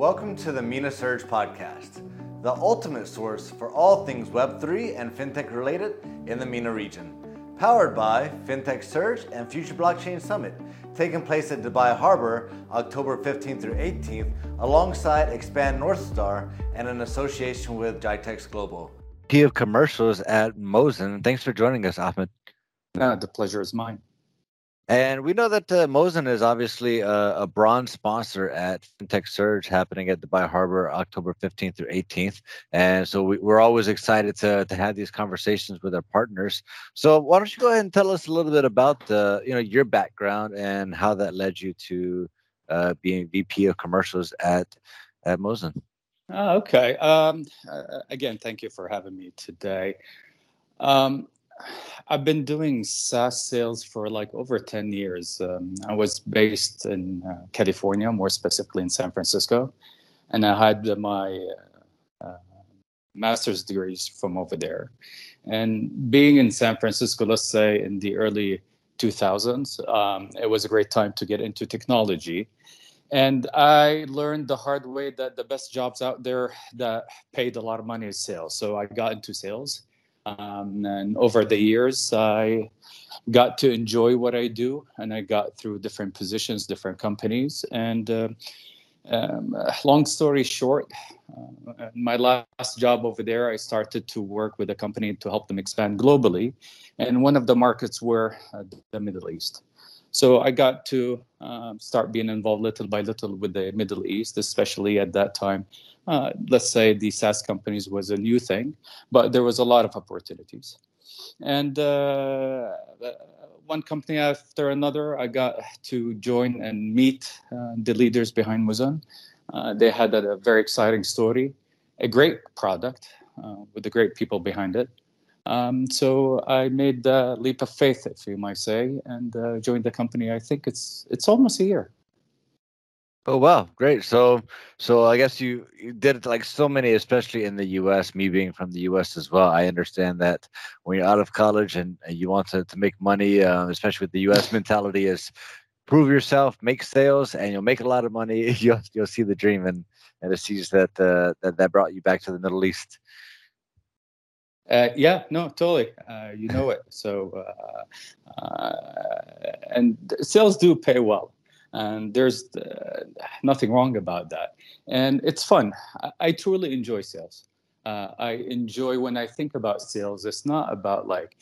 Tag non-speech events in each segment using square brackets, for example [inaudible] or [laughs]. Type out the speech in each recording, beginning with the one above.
Welcome to the MENA Surge podcast, the ultimate source for all things Web3 and FinTech related in the MENA region. Powered by FinTech Surge and Future Blockchain Summit, taking place at Dubai Harbor October 15th through 18th, alongside Expand Northstar and in association with GITEX Global. Key of commercials at Mozn. Thanks for joining us, Ahmad. No, the pleasure is mine. And we know that uh, Mozn is obviously a, a, bronze sponsor at FinTech Surge happening at Dubai Harbor October 15th through 18th. And so we, are always excited to, to have these conversations with our partners. So why don't you go ahead and tell us a little bit about you know, your background and how that led you to uh, being VP of commercials at, at Mozn? Oh, okay. Um, uh, again, thank you for having me today. Um, I've been doing SaaS sales for like over 10 years. Um, I was based in uh, California, more specifically in San Francisco, and I had my uh, uh, master's degrees from over there. And being in San Francisco, let's say in the early 2000s, um, it was a great time to get into technology. And I learned the hard way that the best jobs out there that paid a lot of money is sales. So I got into sales um, and over the years, I got to enjoy what I do, and I got through different positions, different companies. And uh, um, long story short, uh, my last job over there, I started to work with a company to help them expand globally. And one of the markets were uh, the Middle East. So I got to um, start being involved little by little with the Middle East, especially at that time. Uh, let's say the SaaS companies was a new thing, but there was a lot of opportunities. And uh, one company after another, I got to join and meet uh, the leaders behind Mozn. Uh, they had a, a, very exciting story, a great product uh, with the great people behind it. Um, so I made the leap of faith, if you might say, and uh, joined the company. I think it's it's almost a year. Oh wow, great! So so I guess you you did it like so many, especially in the U.S. Me being from the U.S. as well, I understand that when you're out of college and, you want to, to make money, uh, especially with the U.S. mentality, is prove yourself, make sales, and you'll make a lot of money. [laughs] You'll you'll see the dream, and and it sees that uh, that that brought you back to the Middle East. Uh, yeah, no, totally. Uh, you know it. So, uh, uh and sales do pay well, and there's nothing wrong about that. And it's fun. I, I truly enjoy sales. Uh, I enjoy when I think about sales. It's not about like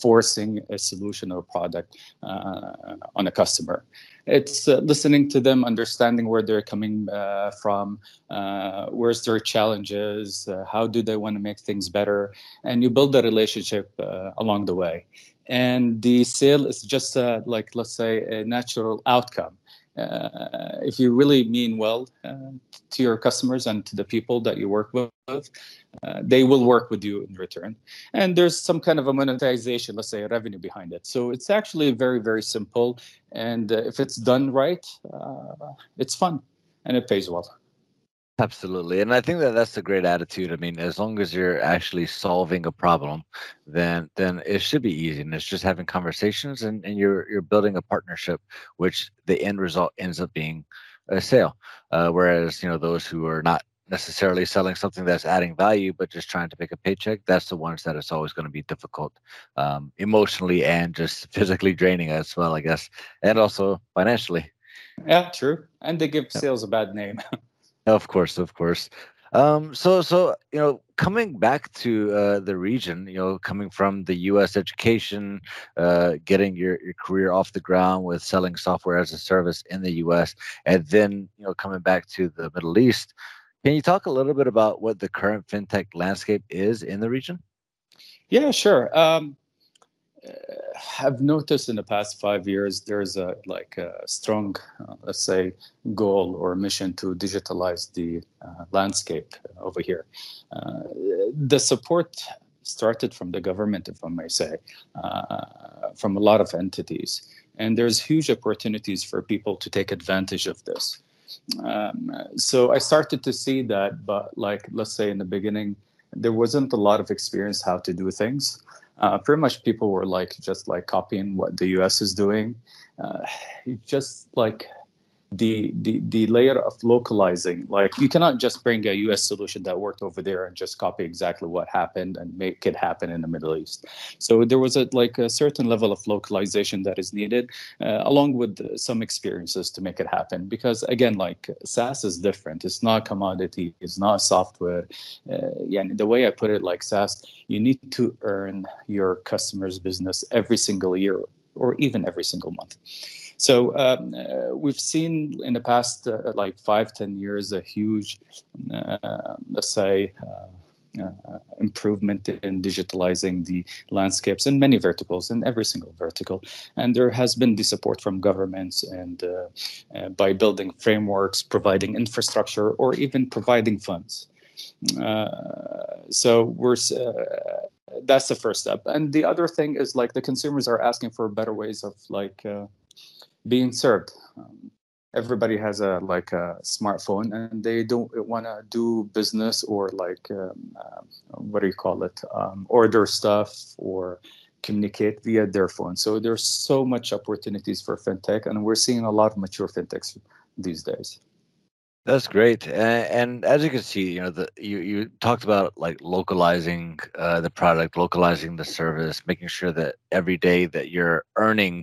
forcing a solution or product on a customer it's uh, listening to them, understanding where they're coming uh, from, uh, where's their challenges, uh, how do they want to make things better, and you build a relationship uh, along the way. And the sale is just uh, like, let's say, a natural outcome. Uh, if you really mean well uh, to your customers and to the people that you work with, uh, they will work with you in return. And there's some kind of a monetization, let's say revenue behind it. So it's actually very, very simple. And uh, if it's done right, uh, it's fun and it pays well. Absolutely. And I think that that's a great attitude. I mean, as long as you're actually solving a problem, then then it should be easy. And it's just having conversations and, and you're you're building a partnership, which the end result ends up being a sale. Uh, whereas, you know, those who are not necessarily selling something that's adding value, but just trying to make a paycheck, that's the ones that it's always going to be difficult um, emotionally and just [laughs] physically draining as well, I guess, and also financially. Yeah, true. And they give yep. sales a bad name. [laughs] Of course, of course. Um, so, so you know, coming back to uh, the region, you know, coming from the U.S. education, uh, getting your your career off the ground with selling software as a service in the U.S., and then you know, coming back to the Middle East. Can you talk a little bit about what the current fintech landscape is in the region? Yeah, sure. Um, have noticed in the past five years there's a like a strong, uh, let's say, goal or mission to digitalize the uh, landscape over here. Uh, the support started from the government, if I may say, uh, from a lot of entities, and there's huge opportunities for people to take advantage of this. Um, so I started to see that, but like let's say in the beginning, there wasn't a lot of experience how to do things uh, pretty much people were like just like copying what the us is doing. Uh, just like the, the the layer of localizing like you cannot just bring a us solution that worked over there and just copy exactly what happened and make it happen in the middle east. So there was a like a certain level of localization that is needed uh, along with some experiences to make it happen. Because again like saas is different. It's not commodity. It's not software. Uh, yeah the way i put it like saas you need to earn your customers business every single year or even every single month so um, uh, we've seen in the past uh, like five, ten years a huge, uh, let's say, uh, uh, improvement in digitalizing the landscapes in many verticals, in every single vertical. And there has been the support from governments and uh, by building frameworks, providing infrastructure, or even providing funds. so we're that's the first step and the other thing is like the consumers are asking for better ways of like uh, being served. Um, everybody has a like a smartphone, and they don't want to do business or like um, uh, what do you call it? Um, order stuff or communicate via their phone. So there's so much opportunities for fintech, and we're seeing a lot of mature fintechs these days. That's great, and, and, as you can see, you know, the you you talked about like localizing uh, the product, localizing the service, making sure that every day that you're earning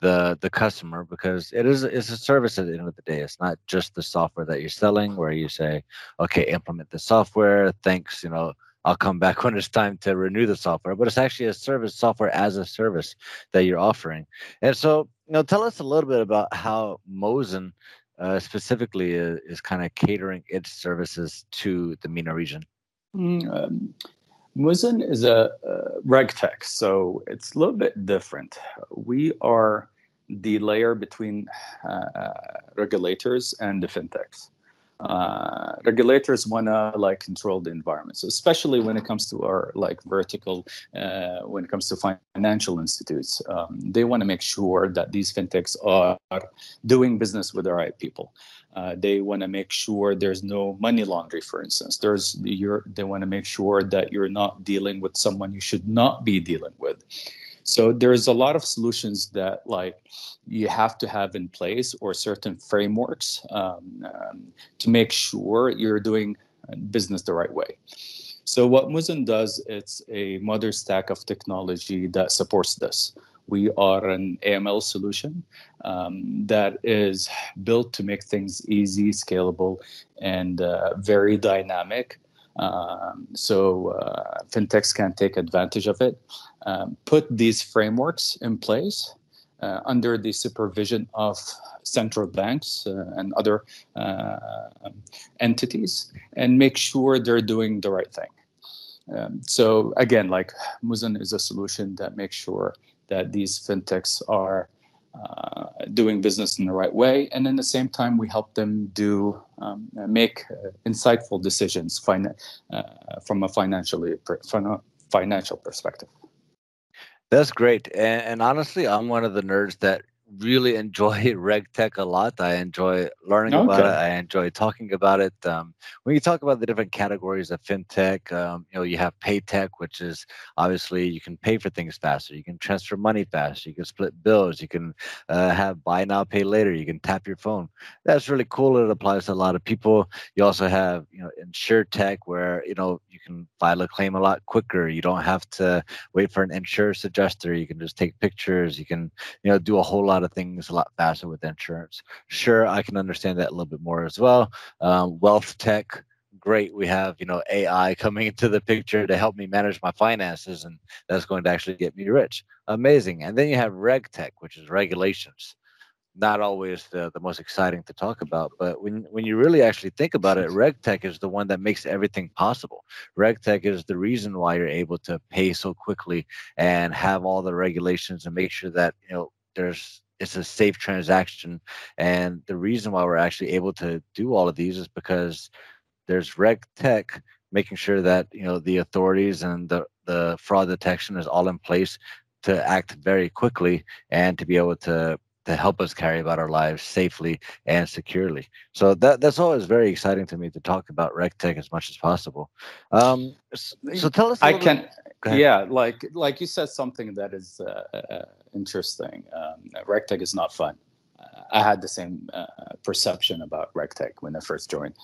the the customer because it is it's a service at the end of the day. It's not just the software that you're selling, where you say, okay, implement the software. Thanks, you know. I'll come back [laughs] when it's time to renew the software, but it's actually a service software as a service that you're offering. And so, you know, tell us a little bit about how Mozn uh, specifically is, uh, is kind of catering its services to the MENA region? Mm, um, Mozn is a, regtech, so it's a little bit different. We are the layer between uh, regulators and the fintechs uh, regulators want to like control the environment. So especially when it comes to our like vertical uh, when it comes to financial institutes um, they want to make sure that these fintechs are doing business with the right people. Uh, they want to make sure there's no money laundering for instance. There's you're, they want to make sure that you're not dealing with someone you should not be dealing with so there's a lot of solutions that like you have to have in place or certain frameworks um, um, to make sure you're doing business the right way. So what Mozn does, it's a modern stack of technology that supports this. We are an AML solution um, that is built to make things easy, scalable, and uh, very dynamic. Um, so uh, fintechs can take advantage of it. Um, put these frameworks in place uh, under the supervision of central banks uh, and other uh, entities, and make sure they're doing the right thing. Um, so again, like Mozn is a solution that makes sure that these fintechs are uh, doing business in the right way, and at the same time, we help them do um, make uh, insightful decisions fin- uh, from a financially from a financial perspective. That's great, and, and honestly, I'm one of the nerds that really enjoy [laughs] RegTech a lot. I enjoy learning okay. about it. I enjoy talking about it. Um, when you talk about the different categories of fintech, um, you know, you have PayTech, which is obviously you can pay for things faster. You can transfer money faster. You can split bills. You can uh, have buy now, pay later. You can tap your phone. That's really cool. It applies to a lot of people. You also have, you know, insure tech, where you know you can file a claim a lot quicker. You don't have to wait for an insurance adjuster. You can just take pictures. You can, you know, do a whole lot lot of things a lot faster with insurance. Sure, I can understand that a little bit more as well. Um, wealth tech, great. We have you know AI coming into the picture to help me manage my finances, and that's going to actually get me rich. Amazing. And then you have reg tech, which is regulations. Not always the, the most exciting to talk about, but when when you really actually think about it, RegTech is the one that makes everything possible. RegTech is the reason why you're able to pay so quickly and have all the regulations and make sure that you know there's it's a safe transaction. And the reason why we're actually able to do all of these is because there's reg tech making sure that you know the authorities and the, the fraud detection is all in place to act very quickly and to be able to to help us carry about our lives safely and securely. So that that's always very exciting to me to talk about RegTech as much as possible. Um, so tell us. I can. Yeah, like like you said something that is uh, uh, interesting. Um, RegTech is not fun. Uh, I had the same uh, perception about RegTech when I first joined.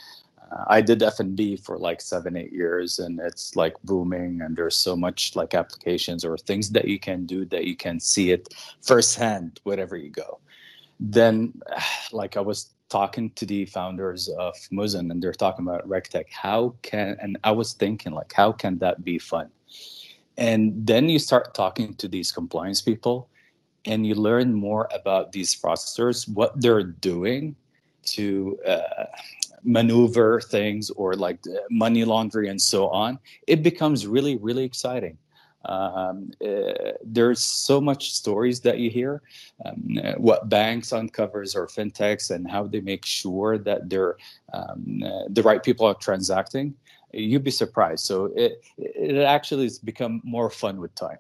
Uh, I did F&B for like seven, eight years, and it's like booming. And there's so much like applications or things that you can do that you can see it firsthand wherever you go. Then, [sighs] like I was talking to the founders of Mozn, and they're talking about RegTech. How can and I was thinking like, how can that be fun? And then you start talking to these compliance people, and you learn more about these fraudsters, what they're doing to uh, maneuver things or like money laundering and so on, it becomes really, really exciting. Um, uh, there's so much stories that you hear, um, uh, what banks uncovers or fintechs and how they make sure that they're um, uh, the right people are transacting. You'd be surprised. So it it actually has become more fun with time.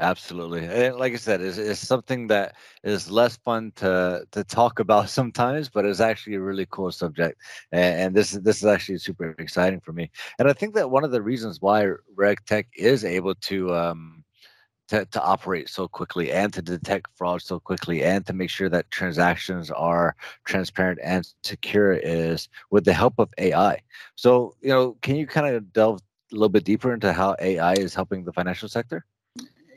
Absolutely. And like I said, it's, it's something that is less fun to to talk about [laughs] sometimes, but it's actually a really cool subject. And, and this is this is actually super exciting for me. And I think that one of the reasons why RegTech is able to um, to, to operate so quickly and to detect fraud so quickly and to make sure that transactions are transparent and secure is with the help of AI. So, you know, can you kind of delve a little bit deeper into how AI is helping the financial sector?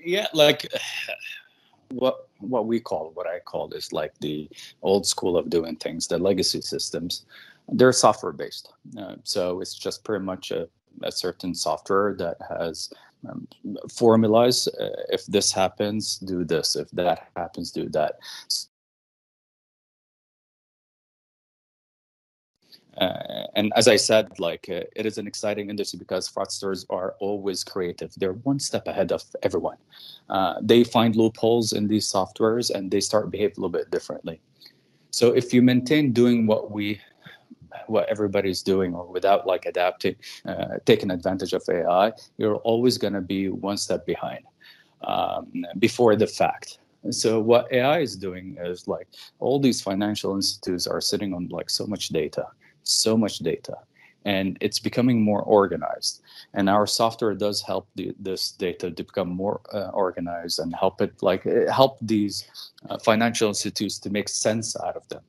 yeah like [sighs] what what we call what i call is like the old school of doing things the legacy systems they're software based uh, so it's just pretty much a, a certain software that has um, formulas uh, if this happens do this if that happens do that Uh, and as I said, like uh, it is an exciting industry because fraudsters are always creative. They're one step ahead of everyone. Uh, they find loopholes in these softwares and they start behave a little bit differently. So if you maintain doing what we, what everybody's doing, or without like adapting, uh, taking advantage of AI, you're always going to be one step behind um, before the fact. So what AI is doing is like all these financial institutes are sitting on like so much data so much data and it's becoming more organized and our software does help the, this data to become more uh, organized and help it like help these uh, financial institutes to make sense out of them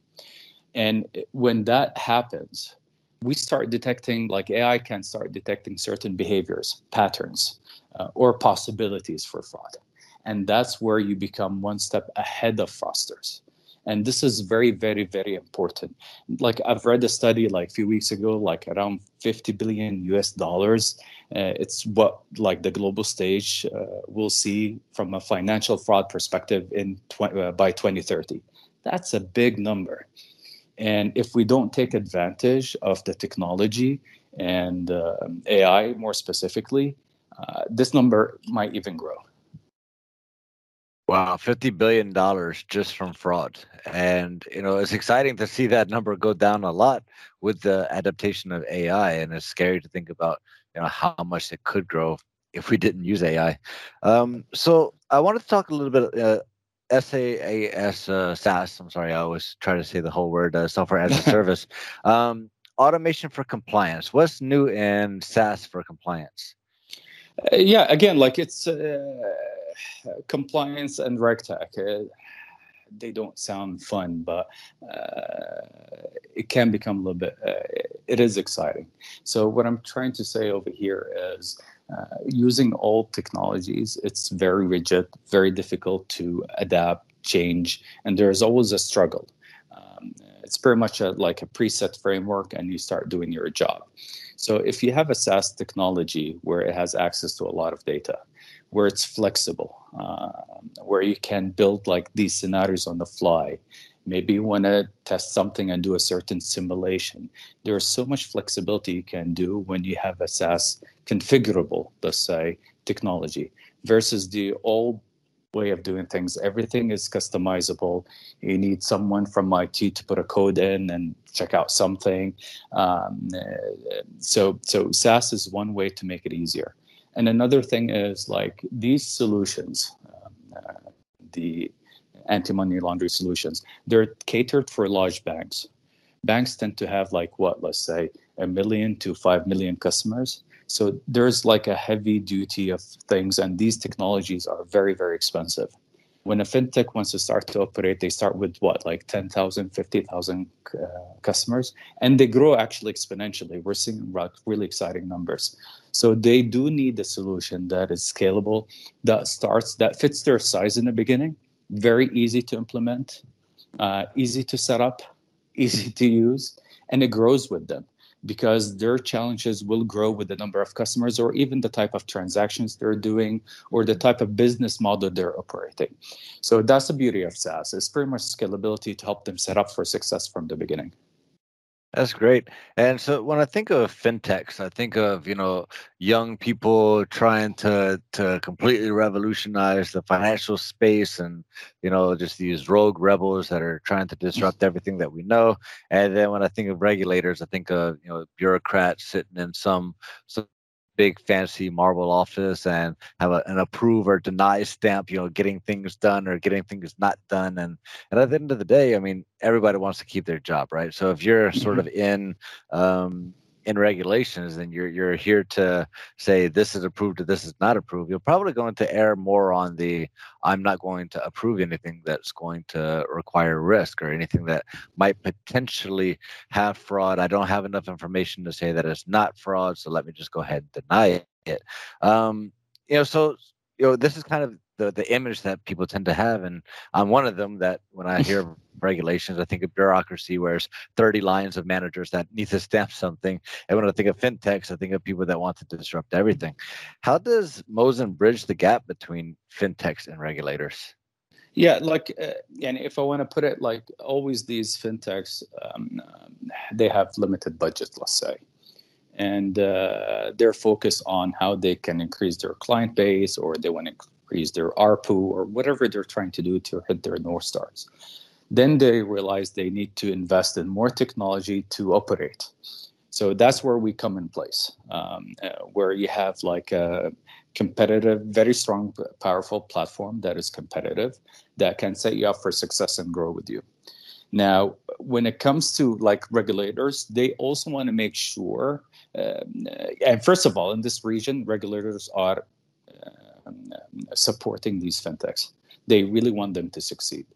and when that happens we start detecting like ai can start detecting certain behaviors patterns uh, or possibilities for fraud. And that's where you become one step ahead of fraudsters. And this is very very very important. Like i've read a study like a few weeks ago like around 50 billion us dollars. Uh, it's what like the global stage uh, will see from a financial fraud perspective in tw- uh, by 2030 that's a big number and if we don't take advantage of the technology and uh, ai more specifically uh, this number might even grow Wow, fifty billion dollars just from fraud, and you know it's exciting to see that number go down a lot with the adaptation of AI, and it's scary to think about you know how much it could grow if we didn't use AI. Um, so I wanted to talk a little bit uh, SaaS, uh, SaaS. I'm sorry, I always try to say the whole word uh, software as a [laughs] service. Um, automation for compliance. What's new in SaaS for compliance? Uh, yeah, again, like it's uh, compliance and regtech. Uh, they don't sound fun, but uh, it can become a little bit. Uh, it is exciting. So what I'm trying to say over here is. Uh, using old technologies, it's very rigid, very difficult to adapt, change, and there's always a struggle. Um, it's pretty much a, like a preset framework, and you start doing your job. So if you have a SaaS technology where it has access to a lot of data, where it's flexible, uh, where you can build like these scenarios on the fly, maybe you want to test something and do a certain simulation. There's so much flexibility you can do when you have a SaaS configurable, let's say, technology versus the old way of doing things. Everything is customizable. You need someone from IT to put a code in and check out something. Um, so, so SaaS is one way to make it easier. And another thing is like these solutions, um, uh, the anti-money laundering solutions, they're catered for large banks. Banks tend to have like what, let's say, a million to five million customers so there's like a heavy duty of things, and these technologies are very, very expensive. when a fintech wants to start to operate, they start with what, like 10,000, 50,000 uh, customers, and they grow actually exponentially. We're seeing really exciting numbers. So they do need a solution that is scalable, that starts, that fits their size in the beginning, very easy to implement, uh, easy to set up, easy to use, and it grows with them because their challenges will grow with the number of customers or even the type of transactions they're doing or the type of business model they're operating. So that's the beauty of SaaS. It's pretty much scalability to help them set up for success from the beginning. That's great. And so when I think of fintechs, I think of, you know, young people trying to to completely revolutionize the financial space and, you know, just these rogue rebels that are trying to mm. disrupt everything that we know. And then when I think of regulators, I think of, you know, bureaucrats sitting in some some big fancy marble office and have a, an approve or deny stamp, you know, getting things done or getting things not done. And and at the end of the day, I mean, everybody wants to keep their job, right? So if you're sort mm-hmm. of in um, in regulations and you're you're here to say this is approved or this is not approved, you're probably going to err more on the I'm not going to approve anything that's going to require risk or anything that might potentially have fraud. I don't have enough information to say that it's not fraud, so let me just go ahead and deny it. Um, you know, so you know, this is kind of the the image that people tend to have, and I'm one of them that when I hear [laughs] regulations, I think of bureaucracy, where there's 30 lines of managers that need to stamp something, and when I think of fintechs, I think of people that want to disrupt everything. How does Mozn bridge the gap between fintechs and regulators? Yeah, like, uh, and if I want to put it like, always these fintechs, um, they have limited budget, let's say and uh, they're focused on how they can increase their client base or they want to increase their ARPU or whatever they're trying to do to hit their North Stars. Then they realize they need to invest in more technology to operate. So that's where we come in place, um, uh, where you have like a competitive, very strong, powerful platform that is competitive, that can set you up for success and grow with you. Now, when it comes to like regulators, they also want to make sure, um, and first of all, in this region, regulators are um, supporting these fintechs. They really want them to succeed.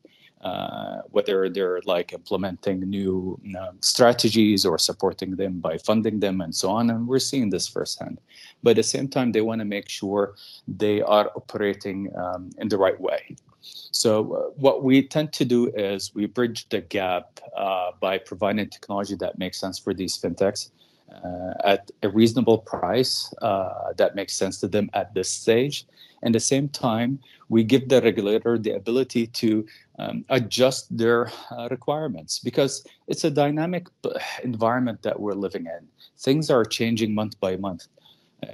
Uh, whether they're like implementing new um, strategies or supporting them by funding them and so on. And we're seeing this firsthand. But at the same time, they want to make sure they are operating um, in the right way. So, uh, what we tend to do is we bridge the gap uh, by providing technology that makes sense for these fintechs uh, at a reasonable price uh, that makes sense to them at this stage. And at the same time, we give the regulator the ability to um, adjust their uh, requirements because it's a dynamic environment that we're living in. Things are changing month by month.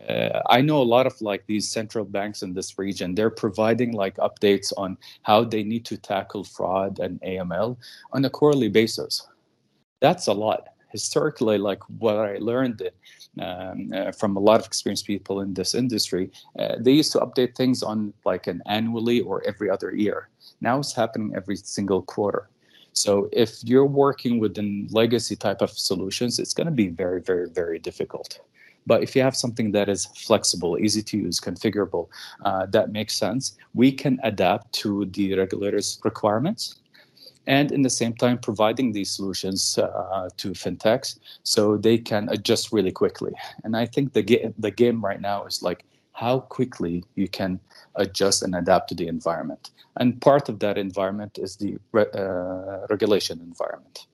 Uh, I know a lot of like these central banks in this region. They're providing like updates on how they need to tackle fraud and AML on a quarterly basis. That's a lot historically, like what I learned um, uh, from a lot of experienced people in this industry, uh, they used to update things on like an annually or every other year. Now it's happening every single quarter. So if you're working within legacy type of solutions, it's going to be very, very, very difficult. But if you have something that is flexible, easy to use, configurable, uh, that makes sense, we can adapt to the regulators' requirements and in the same time providing these solutions uh, to fintechs so they can adjust really quickly. And I think the ga- the game right now is like how quickly you can adjust and adapt to the environment. And part of that environment is the re- uh, regulation environment.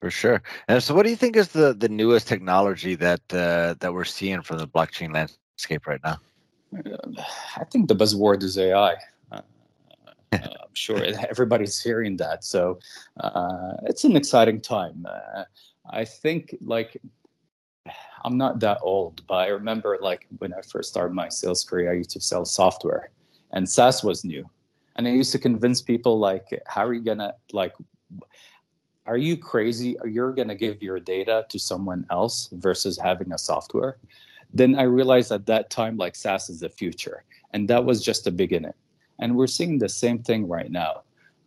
For sure. And so, what do you think is the the newest technology that uh, that we're seeing from the blockchain landscape right now? I think the buzzword is AI. [laughs] Uh, I'm sure [laughs] everybody's hearing that. So uh, it's an exciting time. Uh, I think like [sighs] I'm not that old, but I remember like when I first started my sales career, I used to sell software, and SaaS was new, and I used to convince people like, how are you gonna like are you crazy? You're going to give your data to someone else versus having a software. Then I realized at that time, like SaaS is the future. And that was just the beginning. And we're seeing the same thing right now.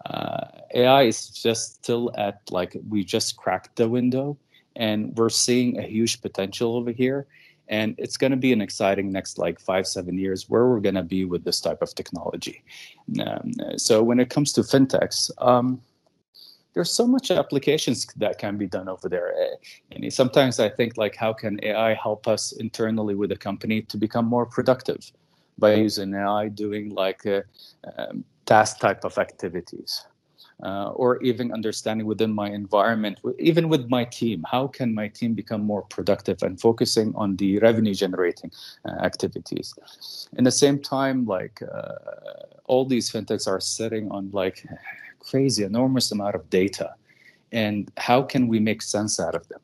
Uh, AI is just still at like we just cracked the window, and we're seeing a huge potential over here. and it's going to be an exciting next like five seven years where we're going to be with this type of technology um, so when it comes to fintechs um, there's so much applications that can be done over there and sometimes i think like how can ai help us internally with a company to become more productive by using ai doing like uh, um, task type of activities uh, or even understanding within my environment, even with my team, how can my team become more productive and focusing on the revenue generating uh, activities? In the same time, like uh, all these fintechs are sitting on like crazy, enormous amount of data, and how can we make sense out of them?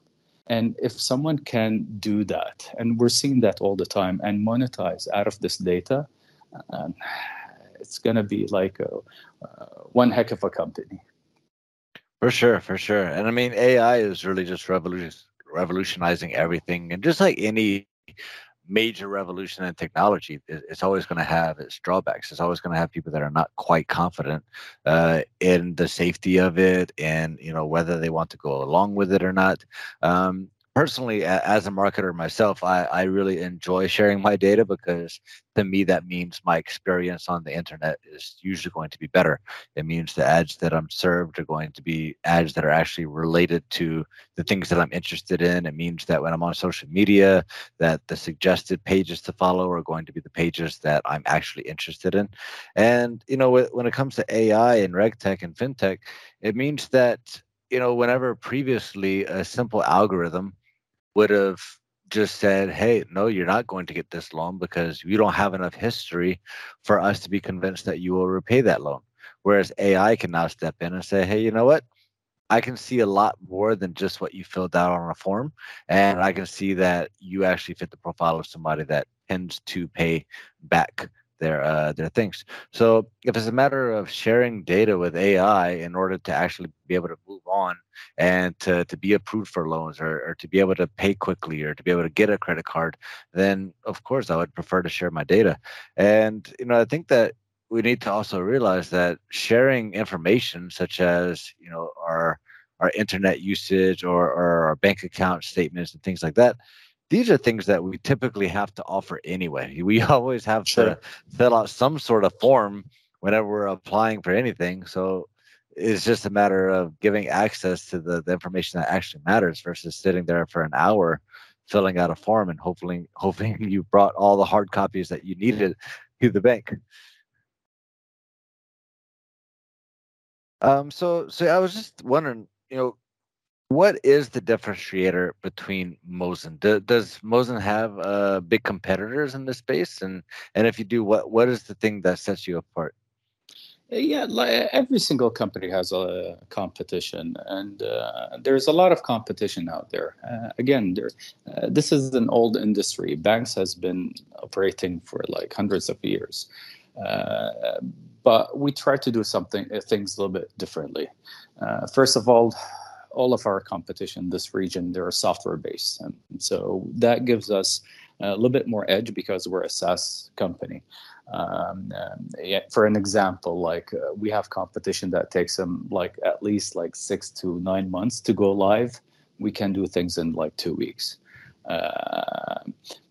And if someone can do that, and we're seeing that all the time, and monetize out of this data, um, it's going to be like a, uh, one heck of a company. For sure, for sure. And I mean, AI is really just revolution, revolutionizing everything. And just like any major revolution in technology, it's always going to have its drawbacks. It's always going to have people that are not quite confident uh, in the safety of it, and you know whether they want to go along with it or not. Um, personally as a marketer myself I, I really enjoy sharing my data because to me that means my experience on the internet is usually going to be better. It means the ads that i'm served are going to be ads that are actually related to the things that i'm interested in. It means that when i'm on social media that the suggested pages to follow are going to be the pages that i'm actually interested in. And you know when it comes to ai and regtech and fintech it means that you know whenever previously a simple algorithm would have just said, hey, no, you're not going to get this loan because you don't have enough history for us to be convinced that you will repay that loan. Whereas AI can now step in and say, hey, you know what? I can see a lot more than just what you filled out on a form. And I can see that you actually fit the profile of somebody that tends to pay back their uh, their things. So if it's a matter of sharing data with AI in order to actually be able to move on and to, to be approved for loans or, or to be able to pay quickly or to be able to get a credit card, then of course I would prefer to share my data. And you know I think that we need to also realize that sharing information such as you know our our internet usage or, or our bank account statements and things like that these are things that we typically have to offer anyway. [laughs] We always have sure. to fill out some sort of form whenever we're applying for anything. So it's just a matter of giving access to the, the information that actually matters versus sitting there for an hour filling out a form and hopefully [laughs] hoping you brought all the hard copies that you needed to the bank. Um, so so I was just wondering, you know, what is the differentiator between Mozn? Do, does Mozn have uh, big competitors in this space? And and if you do, what what is the thing that sets you apart? Yeah, like every single company has a competition, and uh, there's a lot of competition out there. Uh, again, there, uh, this is an old industry. Banks has been operating for like hundreds of years, uh, but we try to do something uh, things a little bit differently. Uh, first of all, all of our competition in this region they're software based and so that gives us a little bit more edge because we're a SaaS company. Um, yeah, for an example, like uh, we have competition that takes them like at least like six to nine months to go live. We can do things in like two weeks. Uh,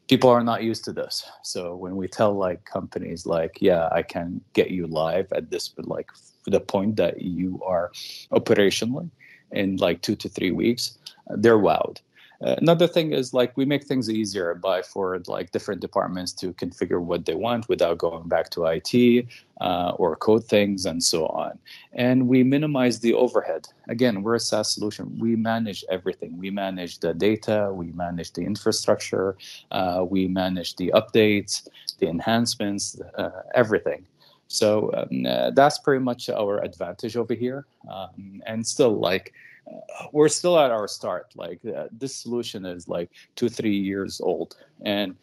people are not used to this, so when we tell like companies like, yeah, I can get you live at this, but like the point that you are operationally, in like two to three weeks, they're wowed. Uh, another thing is like we make things easier by for like different departments to configure what they want without going back to IT uh, or code things and so on. And we minimize the overhead. Again, we're a SaaS solution. We manage everything. We manage the data. We manage the infrastructure. Uh, we manage the updates, the enhancements, uh, everything. So um, uh, that's pretty much our advantage over here. Um, and still, like, uh, we're still at our start. Like, uh, this solution is like two, three years old, and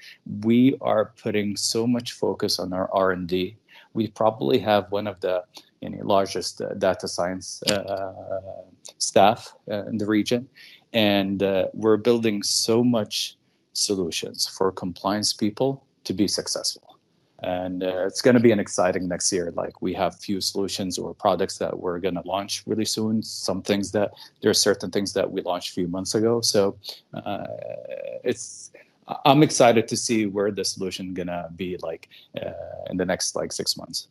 we are putting so much focus on our R and D. We probably have one of the you know, largest uh, data science uh, staff uh, in the region, and we're building so much solutions for compliance people to be successful and uh, it's going to be an exciting next year like we have few solutions or products that we're going to launch really soon some things that there are certain things that we launched a few months ago so uh, it's I'm excited to see where the solution gonna be like uh, in the next like six months.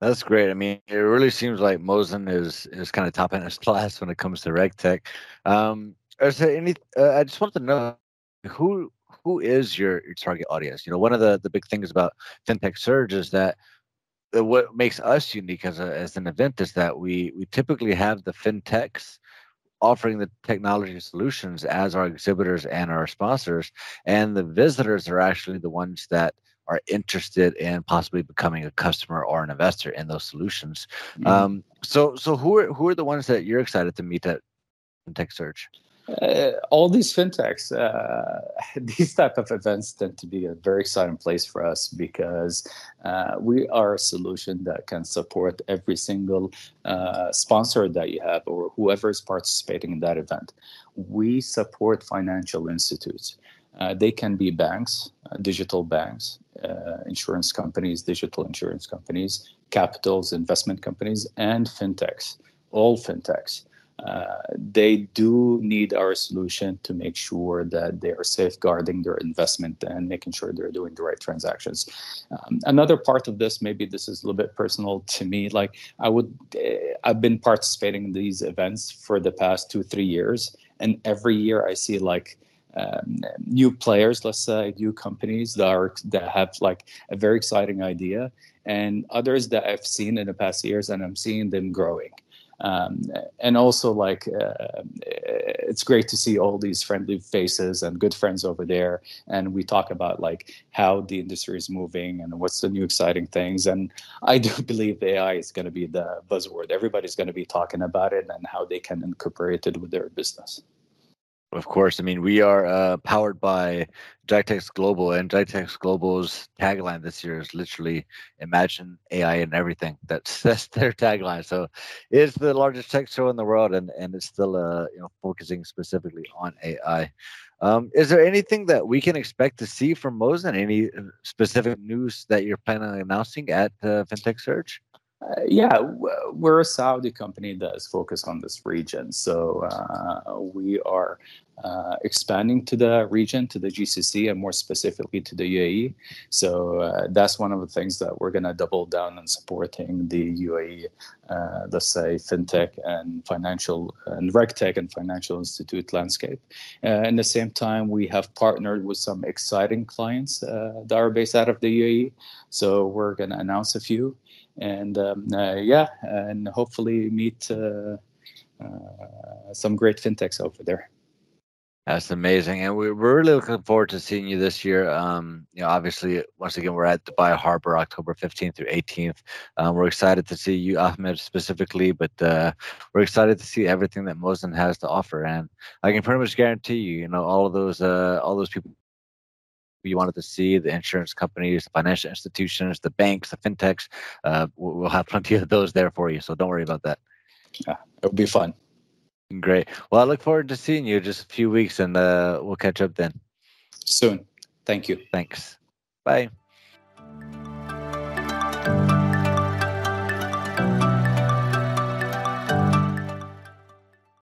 That's great. I mean, it really seems like Mozn is is kind of top in his [laughs] class when it comes to RegTech. Um, is there any? Uh, I just want to know who who is your, your target audience? You know, one of the the big things about FinTech Surge is that what makes us unique as a as an event is that we we typically have the fintechs offering the technology solutions as our exhibitors and our sponsors and the visitors are actually the ones that are interested in possibly becoming a customer or an investor in those solutions. Mm-hmm. Um, so, so who are who are the ones that you're excited to meet at FinTech Surge? Uh, all these fintechs, uh, [laughs] these type of events tend to be a very exciting place for us because uh, we are a solution that can support every single uh, sponsor that you have or whoever is participating in that event. We support financial institutes. Uh, they can be banks, uh, digital banks, insurance companies, digital insurance companies, capitals, investment companies, and fintechs, all fintechs. Uh, they do need our solution to make sure that they are safeguarding their investment and making sure they're doing the right transactions. Um, another part of this, maybe this is a little bit personal to me. Like I would, uh, I've been participating in these events for the past two, three years, and every year I see like um, new players, let's say, new companies that are that have like a very exciting idea, and others that I've seen in the past years, and I'm seeing them growing. Um, and also, like, uh, it's great to see all these friendly faces and good friends over there. And we talk about like how the industry is moving and what's the new exciting things. And I do [laughs] believe AI is going to be the buzzword. Everybody's going to be talking about it and how they can incorporate it with their business. Of course. I mean, we are uh, powered by GITEX Global, and GITEX Global's tagline this year is literally "Imagine AI and everything." That's [laughs] that's their tagline. So, it's the largest tech show in the world, and and it's still uh you know focusing specifically on AI. Um, is there anything that we can expect to see from Mozn? Any uh, specific news that you're planning on announcing at uh, FinTech Surge? Uh, yeah, we're a Saudi company that is focused on this region. So uh, we are uh, expanding to the region, to the GCC, and more specifically to the UAE. So uh, that's one of the things that we're going to double down on supporting the UAE, uh, let's say, fintech and financial and regtech and financial institute landscape. Uh, at the same time, we have partnered with some exciting clients that are based out of the UAE. So we're going to announce a few and um, uh, yeah, and hopefully meet uh, uh, some great fintechs over there. That's amazing, and we're really looking forward to seeing you this year. Um, you know, obviously, once again, we're at Dubai Harbor, October fifteenth through eighteenth. Um, we're excited to see you, Ahmad, specifically, but uh, we're excited to see everything that Mozn has to offer. And I can pretty much guarantee you, you know, all of those, uh, all those people you wanted to see the insurance companies, the financial institutions, the banks, the fintechs. Uh, we'll have [laughs] plenty of those there for you. So don't worry about that. Yeah, it'll be fun. Great. Well, I look forward to seeing you just a few weeks and uh, we'll catch up then. Soon. Thank you. Thanks. Bye.